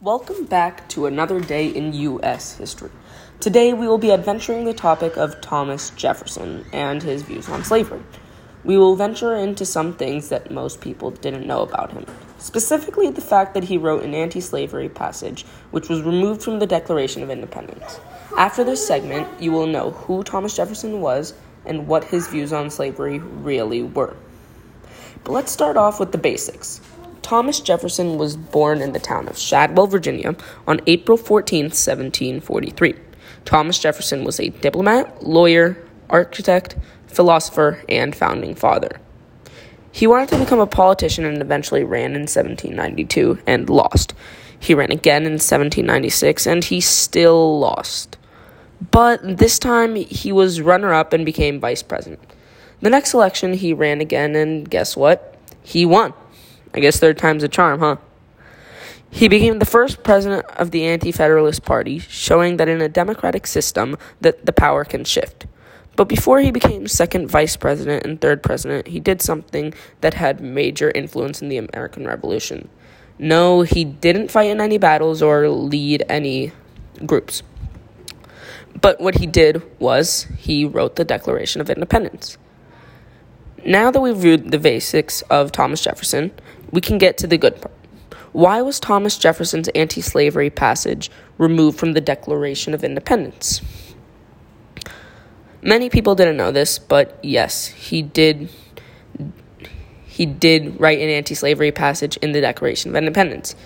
Welcome back to another day in U.S. history. Today we will be adventuring the topic of Thomas Jefferson and his views on slavery. We will venture into some things that most people didn't know about him, specifically the fact that he wrote an anti slavery passage which was removed from the Declaration of Independence. After this segment, you will know who Thomas Jefferson was and what his views on slavery really were. But let's start off with the basics. Thomas Jefferson was born in the town of Shadwell, Virginia on April 14, 1743. Thomas Jefferson was a diplomat, lawyer, architect, philosopher, and founding father. He wanted to become a politician and eventually ran in 1792 and lost. He ran again in 1796 and he still lost. But this time he was runner up and became vice president. The next election he ran again and guess what? He won. I guess third time's a charm, huh? He became the first president of the Anti-Federalist Party, showing that in a democratic system that the power can shift. But before he became second vice president and third president, he did something that had major influence in the American Revolution. No, he didn't fight in any battles or lead any groups. But what he did was he wrote the Declaration of Independence. Now that we've viewed the basics of Thomas Jefferson, we can get to the good part. Why was Thomas Jefferson's anti slavery passage removed from the Declaration of Independence? Many people didn't know this, but yes, he did he did write an anti slavery passage in the Declaration of Independence.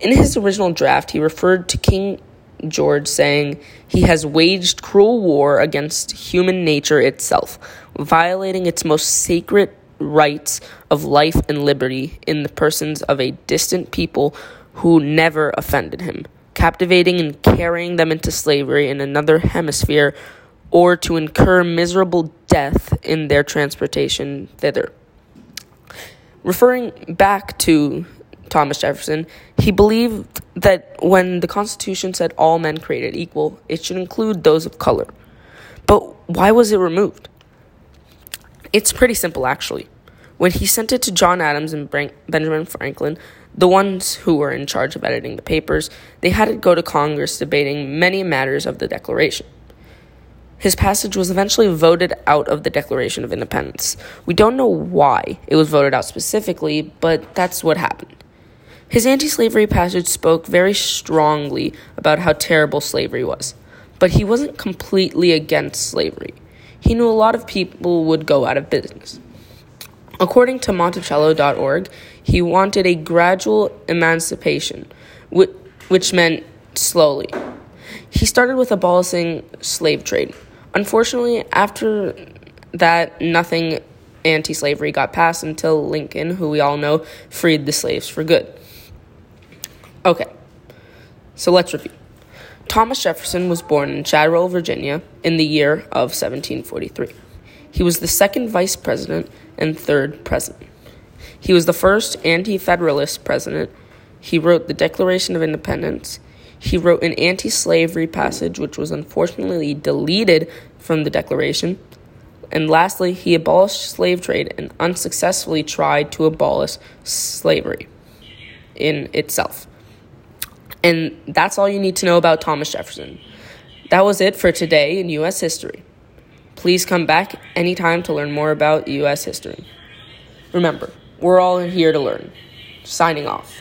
In his original draft, he referred to King George, saying he has waged cruel war against human nature itself, violating its most sacred rights of life and liberty in the persons of a distant people who never offended him, captivating and carrying them into slavery in another hemisphere, or to incur miserable death in their transportation thither. Referring back to Thomas Jefferson, he believed that when the Constitution said all men created equal, it should include those of color. But why was it removed? It's pretty simple, actually. When he sent it to John Adams and Benjamin Franklin, the ones who were in charge of editing the papers, they had it go to Congress debating many matters of the Declaration. His passage was eventually voted out of the Declaration of Independence. We don't know why it was voted out specifically, but that's what happened. His anti slavery passage spoke very strongly about how terrible slavery was, but he wasn't completely against slavery. He knew a lot of people would go out of business. According to Monticello.org, he wanted a gradual emancipation, which meant slowly. He started with abolishing slave trade. Unfortunately, after that, nothing anti slavery got passed until Lincoln, who we all know, freed the slaves for good. Okay, so let's review. Thomas Jefferson was born in Shadwell, Virginia, in the year of 1743. He was the second vice president and third president. He was the first anti federalist president. He wrote the Declaration of Independence. He wrote an anti slavery passage, which was unfortunately deleted from the Declaration. And lastly, he abolished slave trade and unsuccessfully tried to abolish slavery in itself. And that's all you need to know about Thomas Jefferson. That was it for today in U.S. history. Please come back anytime to learn more about U.S. history. Remember, we're all here to learn. Signing off.